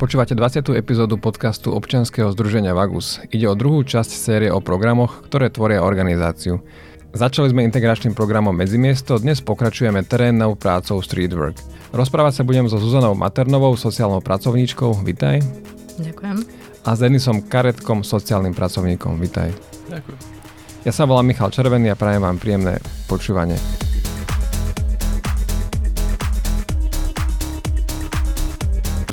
Počúvate 20. epizódu podcastu občianskeho združenia Vagus. Ide o druhú časť série o programoch, ktoré tvoria organizáciu. Začali sme integračným programom Medzimiesto, dnes pokračujeme terénnou prácou Streetwork. Rozprávať sa budem so Zuzanou Maternovou, sociálnou pracovníčkou. Vitaj. Ďakujem. A s Denisom Karetkom, sociálnym pracovníkom. Vitaj. Ďakujem. Ja sa volám Michal Červený a prajem vám príjemné počúvanie.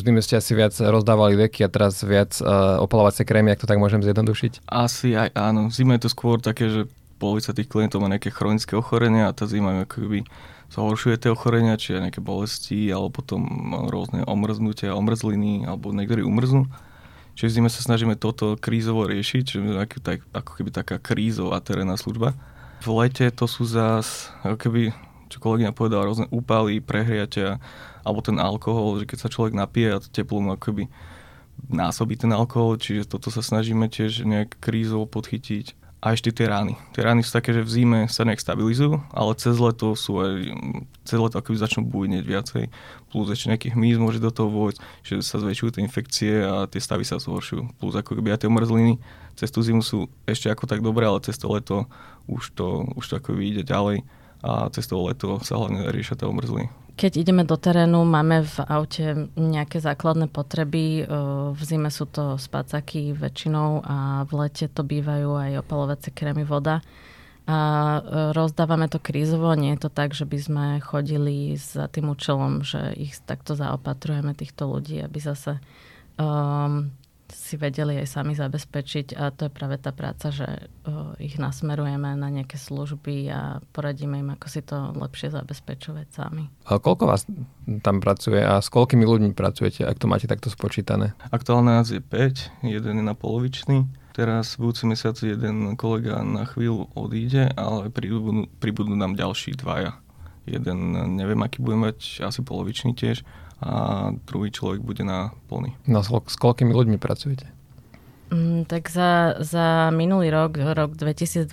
Vždy ste asi viac rozdávali deky a teraz viac uh, opalovacie krémy, ak to tak môžem zjednodušiť? Asi aj áno. Zima je to skôr také, že polovica tých klientov má nejaké chronické ochorenia a tá zima ako keby zhoršuje tie ochorenia, či aj nejaké bolesti, alebo potom rôzne omrznutia, omrzliny, alebo niektorí umrznú. Čiže v zime sa snažíme toto krízovo riešiť, čiže ako, tak, ako keby taká krízová terénna služba. V lete to sú zás, ako keby, čo kolegyňa povedala, rôzne úpaly, prehriatia, alebo ten alkohol, že keď sa človek napije a teplo mu akoby násobí ten alkohol, čiže toto sa snažíme tiež nejak krízov podchytiť. A ešte tie rány. Tie rány sú také, že v zime sa nejak stabilizujú, ale cez leto sú aj, cez leto akoby začnú bujneť viacej, plus ešte nejaký hmyz môže do toho vojsť, že sa zväčšujú tie infekcie a tie stavy sa zhoršujú. Plus ako keby aj tie omrzliny cez tú zimu sú ešte ako tak dobré, ale cez to leto už to, už to ako ide ďalej a cez to leto sa hlavne riešia tie omrzliny. Keď ideme do terénu, máme v aute nejaké základné potreby. V zime sú to spacáky väčšinou a v lete to bývajú aj opalovacie krémy voda. A rozdávame to krízovo, nie je to tak, že by sme chodili za tým účelom, že ich takto zaopatrujeme týchto ľudí, aby zase um, si vedeli aj sami zabezpečiť a to je práve tá práca, že uh, ich nasmerujeme na nejaké služby a poradíme im, ako si to lepšie zabezpečovať sami. A koľko vás tam pracuje a s koľkými ľuďmi pracujete, ak to máte takto spočítané? Aktuálne nás je 5, jeden je na polovičný. Teraz v budúci mesiac jeden kolega na chvíľu odíde, ale pribudnú, pribudnú nám ďalší dvaja. Jeden neviem, aký bude mať, asi polovičný tiež a druhý človek bude na plný. No s koľkými ľuďmi pracujete? Mm, tak za, za minulý rok, rok 2022,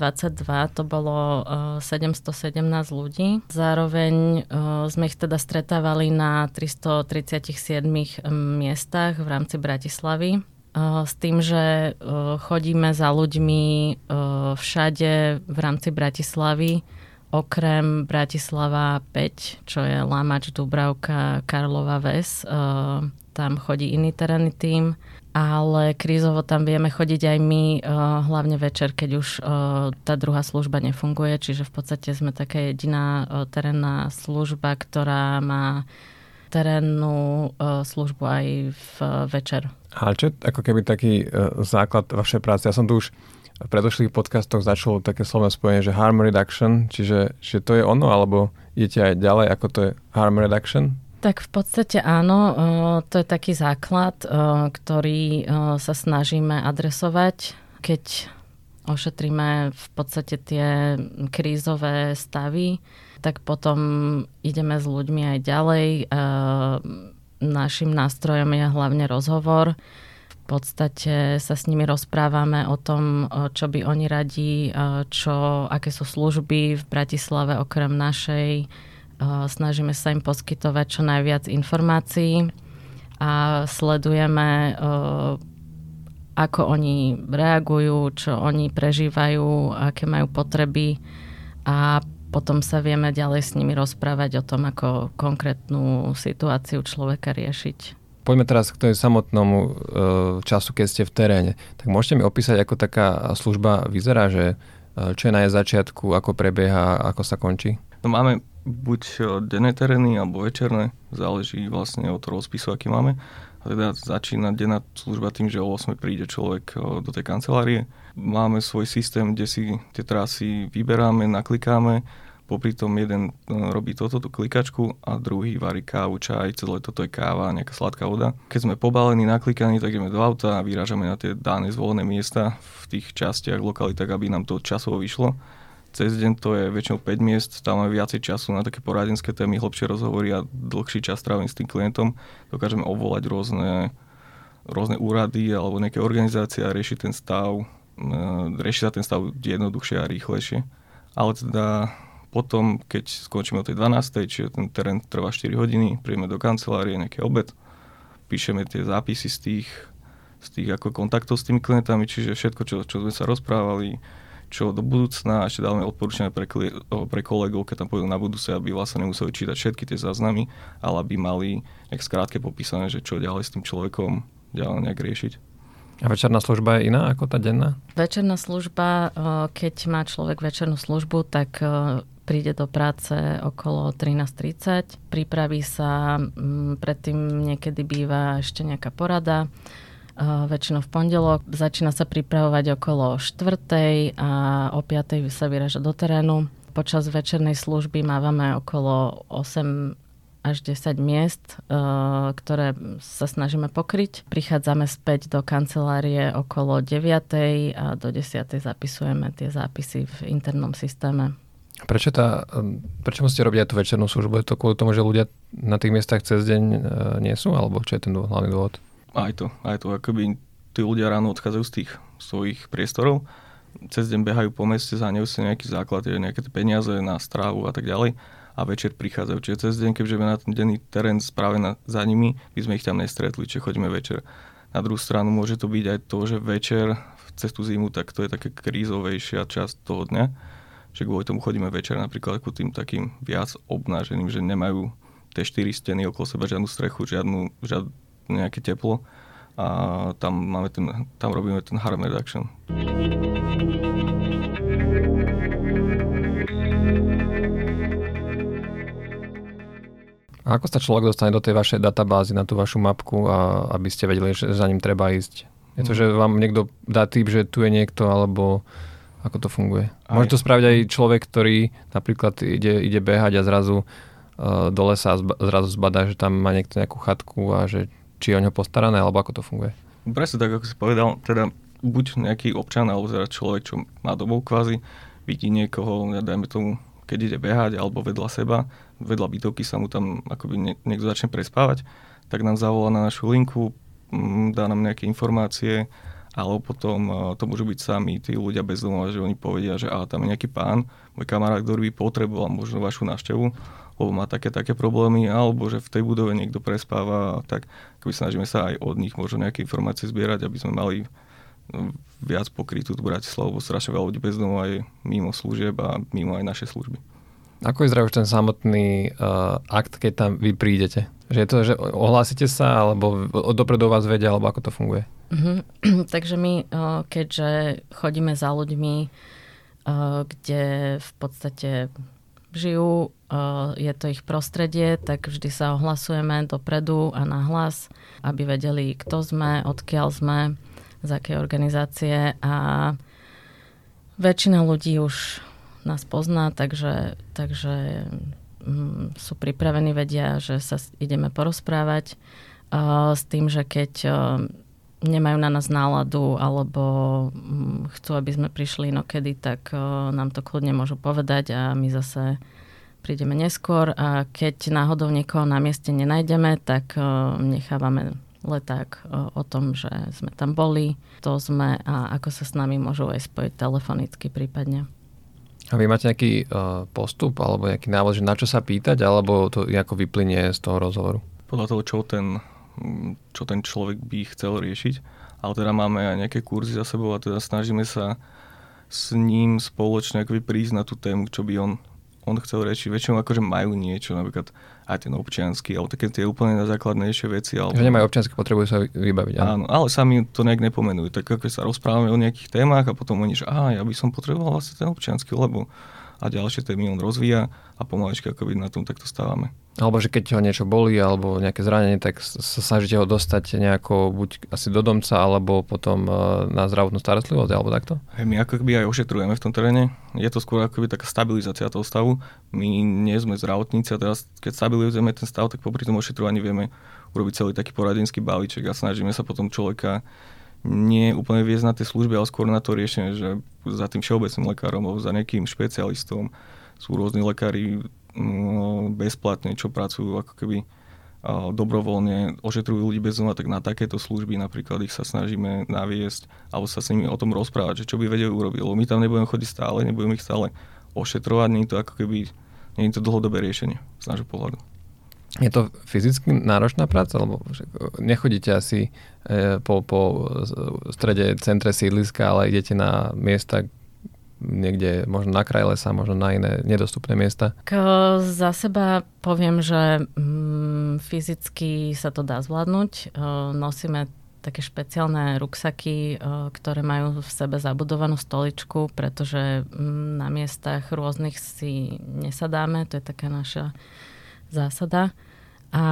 to bolo uh, 717 ľudí. Zároveň uh, sme ich teda stretávali na 337 miestach v rámci Bratislavy. Uh, s tým, že uh, chodíme za ľuďmi uh, všade v rámci Bratislavy okrem Bratislava 5, čo je Lamač, Dubravka, Karlova Ves, uh, tam chodí iný terénny tým, ale krízovo tam vieme chodiť aj my, uh, hlavne večer, keď už uh, tá druhá služba nefunguje, čiže v podstate sme taká jediná terénna služba, ktorá má terénnu službu aj v večer. Ale čo je ako keby taký základ vašej práce? Ja som tu už v predošlých podcastoch začalo také slovné spojenie, že harm reduction, čiže že to je ono, alebo idete aj ďalej, ako to je harm reduction? Tak v podstate áno, to je taký základ, ktorý sa snažíme adresovať, keď ošetríme v podstate tie krízové stavy, tak potom ideme s ľuďmi aj ďalej. Našim nástrojom je hlavne rozhovor, v podstate sa s nimi rozprávame o tom, čo by oni radi, čo, aké sú služby v Bratislave okrem našej. Snažíme sa im poskytovať čo najviac informácií a sledujeme, ako oni reagujú, čo oni prežívajú, aké majú potreby a potom sa vieme ďalej s nimi rozprávať o tom, ako konkrétnu situáciu človeka riešiť. Poďme teraz k tej samotnému e, času, keď ste v teréne. Tak môžete mi opísať, ako taká služba vyzerá, že e, čo je na jej začiatku, ako prebieha, ako sa končí? No máme buď e, denné terény alebo večerné, záleží vlastne od rozpisu, aký máme. A teda začína denná služba tým, že o 8 príde človek do tej kancelárie. Máme svoj systém, kde si tie trasy vyberáme, naklikáme, popri tom jeden no, robí toto, tú klikačku a druhý varí kávu, čaj, celé toto je káva, nejaká sladká voda. Keď sme pobalení, naklikaní, tak ideme do auta a vyrážame na tie dané zvolené miesta v tých častiach lokalitách, aby nám to časovo vyšlo. Cez deň to je väčšinou 5 miest, tam máme viacej času na také poradenské témy, hlbšie rozhovory a dlhší čas trávim s tým klientom. Dokážeme obvolať rôzne, rôzne úrady alebo nejaké organizácie a riešiť ten stav, e, riešiť sa ten stav jednoduchšie a rýchlejšie. Ale teda potom, keď skončíme o tej 12. čiže ten terén trvá 4 hodiny, príjeme do kancelárie nejaký obed, píšeme tie zápisy z tých, z tých ako kontaktov s tými klientami, čiže všetko, čo, čo sme sa rozprávali, čo do budúcna ešte dávame odporúčania pre, pre kolegov, keď tam pôjdu na budúce, aby vlastne nemuseli čítať všetky tie záznamy, ale aby mali nejak skrátke popísané, že čo ďalej s tým človekom ďalej nejak riešiť. A večerná služba je iná ako tá denná? Večerná služba, keď má človek večernú službu, tak príde do práce okolo 13.30, pripraví sa, predtým niekedy býva ešte nejaká porada, väčšinou v pondelok. Začína sa pripravovať okolo 4. a o 5. sa vyraža do terénu. Počas večernej služby mávame okolo 8 až 10 miest, ktoré sa snažíme pokryť. Prichádzame späť do kancelárie okolo 9. a do 10. zapisujeme tie zápisy v internom systéme. Prečo, tá, prečo musíte robiť aj tú večernú službu? Je to kvôli tomu, že ľudia na tých miestach cez deň e, nie sú? Alebo čo je ten hlavný dôvod? Aj to, aj to. Akoby tí ľudia ráno odchádzajú z tých svojich priestorov, cez deň behajú po meste, zahaňujú si nejaký základ, nejaké peniaze na strávu a tak ďalej a večer prichádzajú. Čiže cez deň, keďže na ten denný terén práve za nimi, by sme ich tam nestretli, čiže chodíme večer. Na druhú stranu môže to byť aj to, že večer cez tú zimu, tak to je také krízovejšia časť toho dňa, že kvôli tomu chodíme večer napríklad ako tým takým viac obnáženým, že nemajú tie štyri steny okolo seba žiadnu strechu, žiadnu, žiadnu nejaké teplo a tam, máme ten, tam robíme ten harm reduction. A ako sa človek dostane do tej vašej databázy, na tú vašu mapku, a aby ste vedeli, že za ním treba ísť? Je to, mhm. že vám niekto dá tip, že tu je niekto, alebo ako to funguje? Aj. Môže to spraviť aj človek, ktorý napríklad ide, ide behať a zrazu uh, do lesa a zrazu zbadá, že tam má niekto nejakú chatku a že či je o ňo postarané, alebo ako to funguje? Presne tak, ako si povedal, teda buď nejaký občan, alebo teda človek, čo má domov kvázi, vidí niekoho, dajme tomu, keď ide behať, alebo vedľa seba, vedľa bytovky sa mu tam akoby niekto začne prespávať, tak nám zavolá na našu linku, dá nám nejaké informácie, alebo potom e, to môžu byť sami tí ľudia bez domova, že oni povedia, že a tam je nejaký pán, môj kamarát, ktorý by potreboval možno vašu návštevu, lebo má také také problémy, alebo že v tej budove niekto prespáva, tak keby snažíme sa aj od nich možno nejaké informácie zbierať, aby sme mali no, viac pokrytú tú Bratislavu, lebo strašne veľa ľudí bez domov aj mimo služieb a mimo aj naše služby. Ako vyzerá už ten samotný uh, akt, keď tam vy prídete? Že je to, že ohlásite sa, alebo dopredu vás vedia, alebo ako to funguje? Uh-huh. Takže my, uh, keďže chodíme za ľuďmi, uh, kde v podstate žijú, je to ich prostredie, tak vždy sa ohlasujeme dopredu a nahlas, aby vedeli, kto sme, odkiaľ sme, z akej organizácie a väčšina ľudí už nás pozná, takže, takže mm, sú pripravení, vedia, že sa ideme porozprávať s tým, že keď nemajú na nás náladu alebo mm, chcú, aby sme prišli inokedy, tak nám to kľudne môžu povedať a my zase prídeme neskôr a keď náhodou niekoho na mieste nenájdeme, tak nechávame leták o tom, že sme tam boli, to sme a ako sa s nami môžu aj spojiť telefonicky prípadne. A vy máte nejaký postup alebo nejaký návod, že na čo sa pýtať, alebo to ako vyplynie z toho rozhovoru? Podľa toho, čo ten čo ten človek by chcel riešiť. Ale teda máme aj nejaké kurzy za sebou a teda snažíme sa s ním spoločne akoby prísť na tú tému, čo by on, on chcel riešiť. Väčšinou akože majú niečo, napríklad aj ten občiansky, alebo také tie úplne na základnejšie veci. Alebo... Že nemajú občiansky, potrebujú sa vybaviť. Áno. áno, ale sami to nejak nepomenujú. Tak ako sa rozprávame o nejakých témach a potom oni, že aha, ja by som potreboval vlastne ten občiansky, lebo a ďalšie témy on rozvíja a pomaličky akoby na tom takto stávame. Alebo že keď ho niečo bolí alebo nejaké zranenie, tak sa snažíte ho dostať nejako buď asi do domca alebo potom e, na zdravotnú starostlivosť alebo takto? Hey, my ako keby aj ošetrujeme v tom teréne. Je to skôr akoby taká stabilizácia toho stavu. My nie sme zdravotníci a teraz keď stabilizujeme ten stav, tak popri tom ošetrovaní vieme urobiť celý taký poradenský balíček a snažíme sa potom človeka nie úplne viesť na tie služby, ale skôr na to riešenie, že za tým všeobecným lekárom alebo za nejakým špecialistom sú rôzni lekári Mm, bezplatne, čo pracujú ako keby dobrovoľne ošetrujú ľudí bez doma, tak na takéto služby napríklad ich sa snažíme naviesť alebo sa s nimi o tom rozprávať, že čo by vedeli urobiť. Lebo my tam nebudeme chodiť stále, nebudeme ich stále ošetrovať, nie je to ako keby, nie je to dlhodobé riešenie z nášho pohľadu. Je to fyzicky náročná práca, lebo nechodíte asi e, po, po strede centre sídliska, ale idete na miesta, niekde možno na kraj lesa, možno na iné nedostupné miesta? K, za seba poviem, že mm, fyzicky sa to dá zvládnuť. E, nosíme také špeciálne ruksaky, ktoré majú v sebe zabudovanú stoličku, pretože mm, na miestach rôznych si nesadáme, to je taká naša zásada. A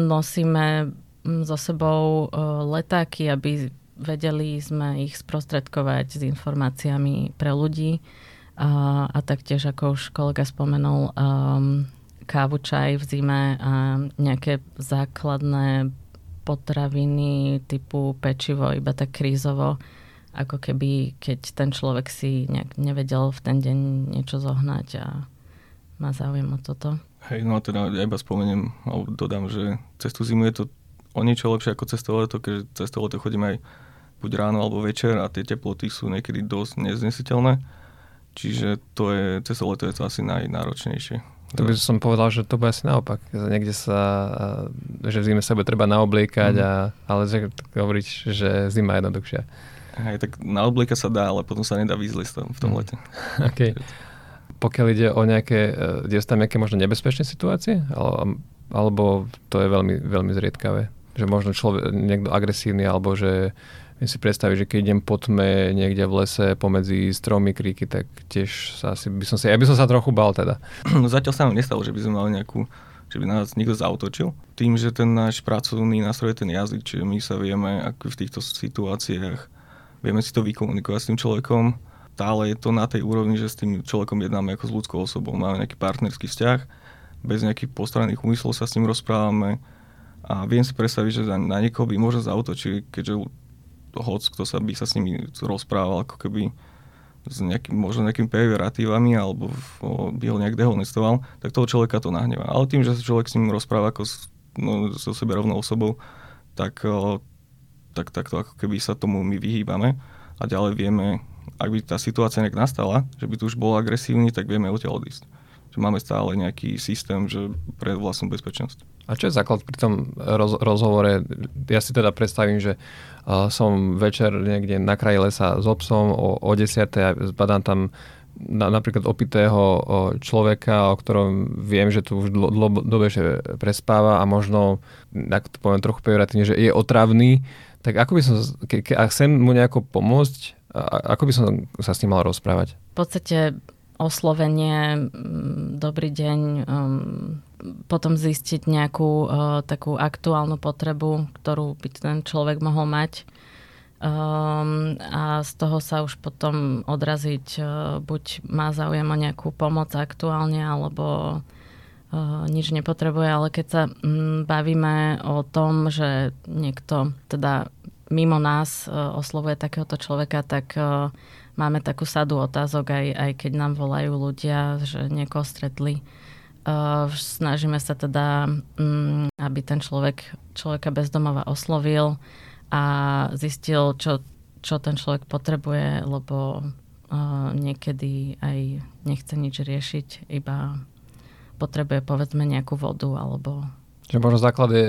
nosíme mm, so sebou letáky, aby vedeli sme ich sprostredkovať s informáciami pre ľudí. A, a taktiež, ako už kolega spomenul, um, kávu, čaj v zime a nejaké základné potraviny typu pečivo iba tak krízovo, ako keby keď ten človek si nejak nevedel v ten deň niečo zohnať a má záujem o toto. Hej, no a teda ja iba spomeniem, alebo dodám, že cez tú zimu je to o niečo lepšie ako cez to leto, keďže cez to leto chodím aj buď ráno alebo večer a tie teploty sú niekedy dosť neznesiteľné. Čiže to je, cez to leto je to asi najnáročnejšie. To by som povedal, že to bude asi naopak. Niekde sa, že v zime sebe treba naobliekať, mm. a, ale že hovoriť, že zima je jednoduchšia. Hej, tak naoblieka sa dá, ale potom sa nedá výzliť v tom mm. lete. Okay. Pokiaľ ide o nejaké, sú tam nejaké možno nebezpečné situácie? Alebo to je veľmi, veľmi zriedkavé? Že možno človek, niekto agresívny, alebo že Viem si predstaviť, že keď idem po tme niekde v lese pomedzi stromy, kríky, tak tiež sa asi by som si, ja by som sa trochu bal teda. Zatiaľ sa nám nestalo, že by sme mali nejakú že by nás niekto zautočil. Tým, že ten náš pracovný nástroj je ten jazyk, čiže my sa vieme ako v týchto situáciách, vieme si to vykomunikovať s tým človekom, stále je to na tej úrovni, že s tým človekom jednáme ako s ľudskou osobou. Máme nejaký partnerský vzťah, bez nejakých postranných úmyslov sa s ním rozprávame a viem si predstaviť, že na niekoho by možno zautočili, keďže hoc, kto sa by sa s nimi rozprával ako keby s nejakým, možno nejakými pejoratívami alebo by ho nejak dehonestoval, tak toho človeka to nahneva. Ale tým, že sa človek s ním rozpráva ako s, no, so sebe rovnou osobou, tak, tak, tak to ako keby sa tomu my vyhýbame a ďalej vieme, ak by tá situácia nejak nastala, že by tu už bol agresívny, tak vieme odtiaľ odísť. Že máme stále nejaký systém že pre vlastnú bezpečnosť. A čo je základ pri tom roz, rozhovore? Ja si teda predstavím, že uh, som večer niekde na kraji lesa s obsom o, o 10. a zbadám tam na, napríklad opitého človeka, o ktorom viem, že tu už dlhodobejšie prespáva a možno, ak to poviem trochu pejoratívne, že je otravný, tak ako by som, ke, ke, ak chcem mu nejako pomôcť, ako by som sa s ním mal rozprávať? V podstate oslovenie, dobrý deň, um, potom zistiť nejakú uh, takú aktuálnu potrebu, ktorú by ten človek mohol mať. Um, a z toho sa už potom odraziť, uh, buď má záujem o nejakú pomoc aktuálne, alebo uh, nič nepotrebuje, ale keď sa um, bavíme o tom, že niekto teda mimo nás uh, oslovuje takéhoto človeka, tak uh, máme takú sadu otázok, aj, aj keď nám volajú ľudia, že niekoho stretli. Uh, snažíme sa teda, um, aby ten človek človeka bezdomova oslovil a zistil, čo, čo ten človek potrebuje, lebo niekedy aj nechce nič riešiť, iba potrebuje povedzme nejakú vodu alebo... Čiže možno základ je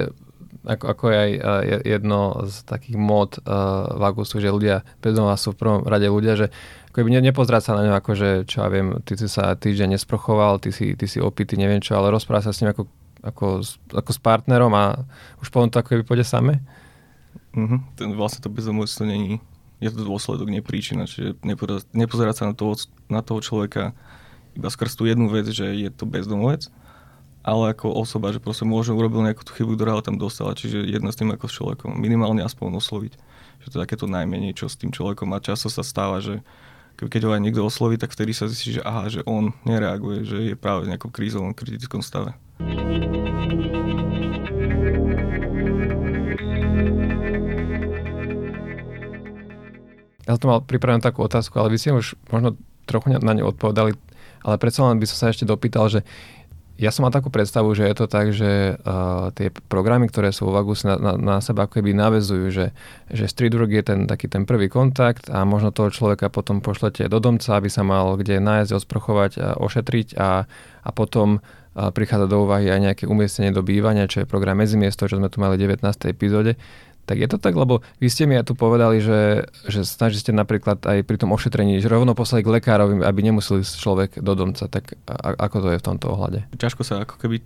ako, ako je aj jedno z takých mód uh, v augustu, že ľudia bezdomova sú v prvom rade ľudia, že ako by nepozerať sa na ňo ako, že čo ja viem, ty si sa týždeň nesprochoval, ty si, ty si opitý, neviem čo, ale rozpráva sa s ním ako, ako, ako s partnerom a už potom to ako by pôjde same? Mm-hmm. Ten, vlastne to bezdomovstvo není, je to dôsledok, nie príčina, čiže nepozerať sa na toho, na toho človeka iba skrz tú jednu vec, že je to bezdomovec, ale ako osoba, že proste možno urobil nejakú tú chybu, ktorá ho tam dostala, čiže jedna s tým ako s človekom, minimálne aspoň osloviť. Že to je takéto najmenej, čo s tým človekom a často sa stáva, že keď ho aj niekto osloví, tak vtedy sa zistí, že aha, že on nereaguje, že je práve v nejakom krízovom kritickom stave. Ja som mal pripravenú takú otázku, ale vy ste už možno trochu na ňu odpovedali, ale predsa len by som sa ešte dopýtal, že ja som mal takú predstavu, že je to tak, že uh, tie programy, ktoré sú v Agus na, na, na seba ako keby navezujú, že, že street work je ten taký ten prvý kontakt a možno toho človeka potom pošlete do domca, aby sa mal kde nájsť, osprchovať a ošetriť a, a potom prichádza do úvahy aj nejaké umiestnenie do bývania, čo je program Medzimiesto, čo sme tu mali v 19. epizóde. Tak je to tak, lebo vy ste mi aj tu povedali, že, že snažíte napríklad aj pri tom ošetrení, že rovno poslali k lekárovi, aby nemuseli človek do domca. Tak a, ako to je v tomto ohľade? Ťažko sa, ako keby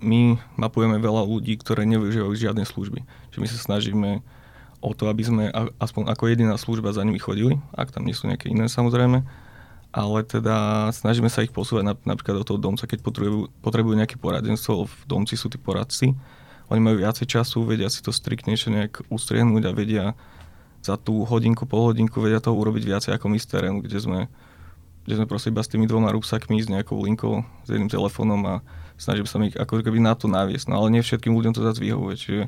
my mapujeme veľa ľudí, ktoré nevyužívajú žiadne služby. Čiže my sa snažíme o to, aby sme aspoň ako jediná služba za nimi chodili, ak tam nie sú nejaké iné samozrejme, ale teda snažíme sa ich posúvať napríklad do toho domca, keď potrebujú, potrebujú nejaké poradenstvo, v domci sú tí poradci, oni majú viacej času, vedia si to striktnejšie nejak ustriehnúť a vedia za tú hodinku, pol hodinku vedia toho urobiť viacej ako my z terénu, kde sme, kde sme proste iba s tými dvoma rúbsakmi, s nejakou linkou, s jedným telefónom a snažím sa mi ako keby na to naviesť. No ale nie všetkým ľuďom to zase vyhovuje, čiže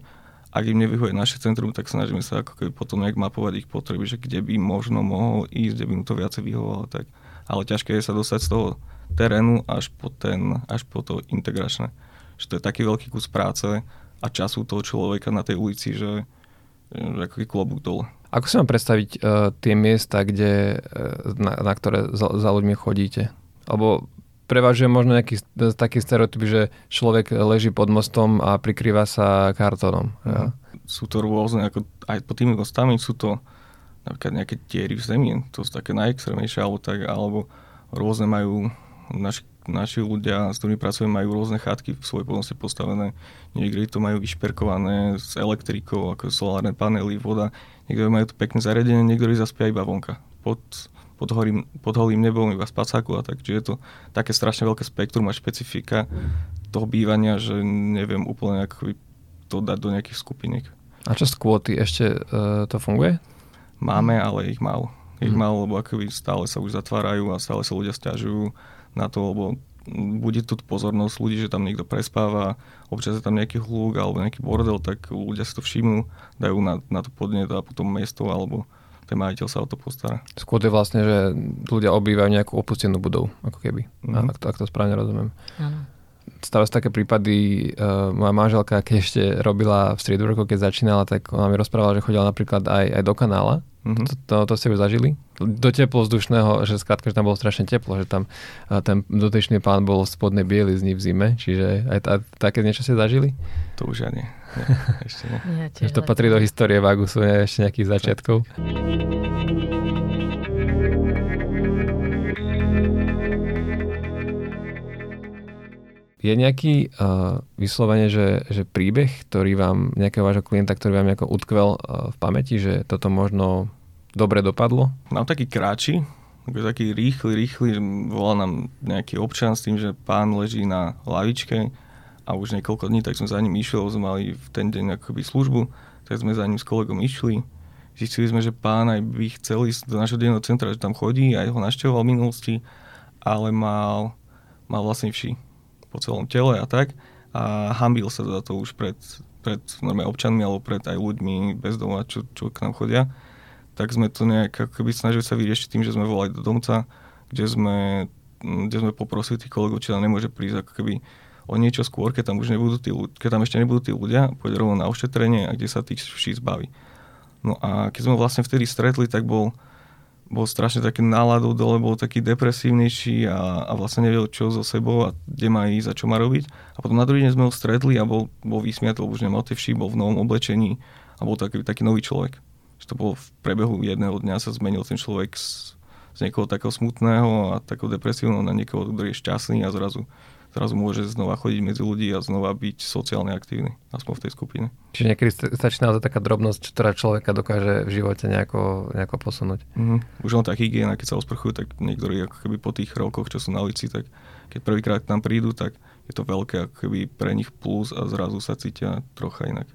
ak im nevyhovuje naše centrum, tak snažíme sa ako keby potom nejak mapovať ich potreby, že kde by možno mohol ísť, kde by mu to viacej vyhovovalo. Tak. Ale ťažké je sa dostať z toho terénu až po, ten, až po to integračné. Že to je taký veľký kus práce, a času toho človeka na tej ulici, že, že je klobúk dole. Ako si mám predstaviť uh, tie miesta, kde, uh, na, na ktoré za, za ľuďmi chodíte? Lebo prevažuje možno nejaký taký stereotyp, že človek leží pod mostom a prikrýva sa kartónom. Mm. Ja. Sú to rôzne, ako aj pod tými mostami sú to napríklad nejaké tiery v zemi, to sú také najextrémnejšie, alebo, tak, alebo rôzne majú naši naši ľudia, s ktorými pracujeme, majú rôzne chatky v svojej plnosti postavené. Niektorí to majú vyšperkované s elektrikou, ako solárne panely, voda. Niektorí majú to pekné zariadenie, niektorí zaspia iba vonka. Pod, pod, holým, pod holým nebom, iba spacáku a tak. Čiže je to také strašne veľké spektrum a špecifika toho bývania, že neviem úplne ako to dať do nejakých skupiniek. A čo z kvóty? Ešte uh, to funguje? Máme, ale ich málo. Ich mm. málo, lebo akoby stále sa už zatvárajú a stále sa ľudia stiažujú na to, lebo bude tu pozornosť ľudí, že tam niekto prespáva, občas je tam nejaký hluk alebo nejaký bordel, tak ľudia si to všimnú, dajú na, na to podnet a potom mesto alebo ten majiteľ sa o to postará. Skôr je vlastne, že ľudia obývajú nejakú opustenú budovu, ako keby, mm-hmm. ak, to, ak to správne rozumiem. Ano. Stávajú sa také prípady, uh, moja manželka, keď ešte robila v streetworku, keď začínala, tak ona mi rozprávala, že chodila napríklad aj, aj do kanála Mm-hmm. To, to, to ste už zažili? Do teplozdušného, že skrátka, že tam bolo strašne teplo, že tam ten dotyčný pán bol v spodnej bielizni v zime, čiže aj ta, také niečo ste zažili? To už ani. Nie, ešte nie. nie to patrí do histórie Vagusu, nie, ešte nejakých začiatkov. Je nejaký uh, vyslovene, že, že príbeh, ktorý vám, nejakého vášho klienta, ktorý vám nejako utkvel uh, v pamäti, že toto možno dobre dopadlo? Mám taký kráči, taký rýchly, rýchly, volá nám nejaký občan s tým, že pán leží na lavičke a už niekoľko dní, tak sme za ním išli, sme mali v ten deň akoby službu, tak sme za ním s kolegom išli. Zistili sme, že pán aj by chcel ísť do našho denného centra, že tam chodí, aj ho naštevoval v minulosti, ale mal, mal vlastne vši po celom tele a tak. A hambil sa za to už pred, pred občanmi alebo pred aj ľuďmi bez doma, čo, čo k nám chodia tak sme to nejak ako keby snažili sa vyriešiť tým, že sme volali do domca, kde sme, kde sme poprosili tých kolegov, či tam nemôže prísť ako keby o niečo skôr, keď tam už nebudú tí, keď tam ešte nebudú tí ľudia, pôjde rovno na ošetrenie a kde sa tých vší zbaví. No a keď sme vlastne vtedy stretli, tak bol, bol strašne taký náladou dole, bol taký depresívnejší a, a vlastne nevedel, čo so sebou a kde má ísť a čo má robiť. A potom na druhý deň sme ho stretli a bol, bol vysmiatý, už nemal tie vší, bol v novom oblečení a bol taký, taký nový človek že to bolo v prebehu jedného dňa sa zmenil ten človek z, z niekoho takého smutného a takého depresívneho na niekoho, ktorý je šťastný a zrazu, zrazu môže znova chodiť medzi ľudí a znova byť sociálne aktívny, aspoň v tej skupine. Čiže niekedy stačí naozaj taká drobnosť, ktorá človeka dokáže v živote nejako, nejako posunúť. Mm-hmm. Už len tá hygiena, keď sa osprchujú, tak niektorí ako keby po tých rokoch, čo sú na lici, tak keď prvýkrát tam prídu, tak je to veľké ako keby pre nich plus a zrazu sa cítia trocha inak.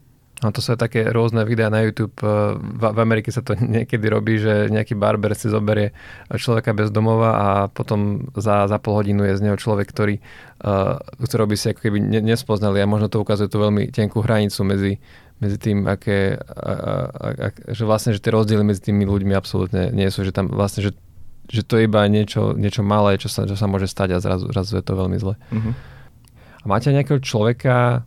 No to sú také rôzne videá na YouTube. V, v Amerike sa to niekedy robí, že nejaký barber si zoberie človeka bez domova a potom za, za pol hodinu je z neho človek, ktorý, uh, ktorý by si ako keby ne, nespoznali a možno to ukazuje tú veľmi tenkú hranicu medzi, medzi tým, aké, a, a, a, že vlastne, že tie rozdiely medzi tými ľuďmi absolútne nie sú, že tam vlastne, že, že to je iba niečo, niečo malé, čo sa, čo sa môže stať a zrazu, zrazu je to veľmi zle. Mm-hmm. A máte nejakého človeka,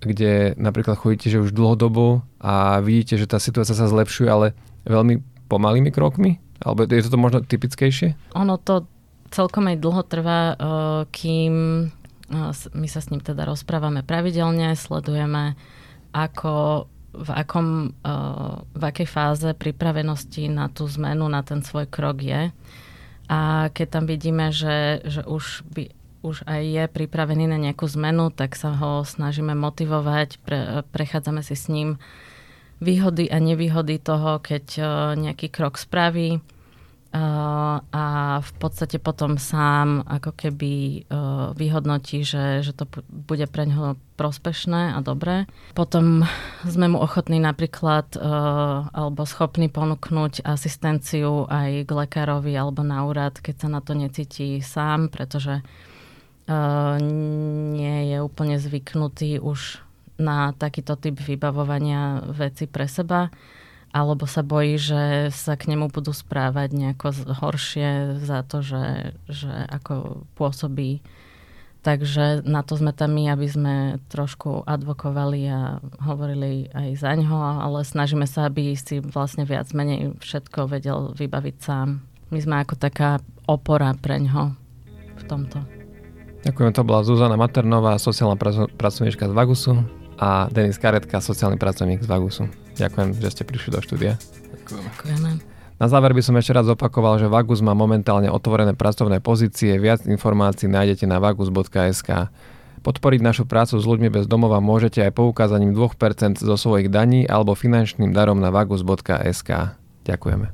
kde napríklad chodíte, že už dlhodobo a vidíte, že tá situácia sa zlepšuje, ale veľmi pomalými krokmi? Alebo je to možno typickejšie? Ono to celkom aj dlho trvá, kým My sa s ním teda rozprávame pravidelne, sledujeme, ako, v, akom, v akej fáze pripravenosti na tú zmenu, na ten svoj krok je. A keď tam vidíme, že, že už, by, už aj je pripravený na nejakú zmenu, tak sa ho snažíme motivovať, pre, prechádzame si s ním výhody a nevýhody toho, keď nejaký krok spraví a v podstate potom sám ako keby vyhodnotí, že, že to bude pre neho prospešné a dobré. Potom sme mu ochotní napríklad alebo schopní ponúknuť asistenciu aj k lekárovi alebo na úrad, keď sa na to necíti sám, pretože nie je úplne zvyknutý už na takýto typ vybavovania veci pre seba alebo sa bojí, že sa k nemu budú správať nejako horšie za to, že, že ako pôsobí. Takže na to sme tam my, aby sme trošku advokovali a hovorili aj za ňo, ale snažíme sa, aby si vlastne viac menej všetko vedel vybaviť sám. My sme ako taká opora pre ňo v tomto. Ďakujem, to bola Zuzana Maternová, sociálna pracovníčka z Vagusu a Denis Karetka, sociálny pracovník z Vagusu. Ďakujem, že ste prišli do štúdia. Ďakujeme. Na záver by som ešte raz opakoval, že Vagus má momentálne otvorené pracovné pozície. Viac informácií nájdete na vagus.sk. Podporiť našu prácu s ľuďmi bez domova môžete aj poukázaním 2% zo svojich daní alebo finančným darom na vagus.sk. Ďakujeme.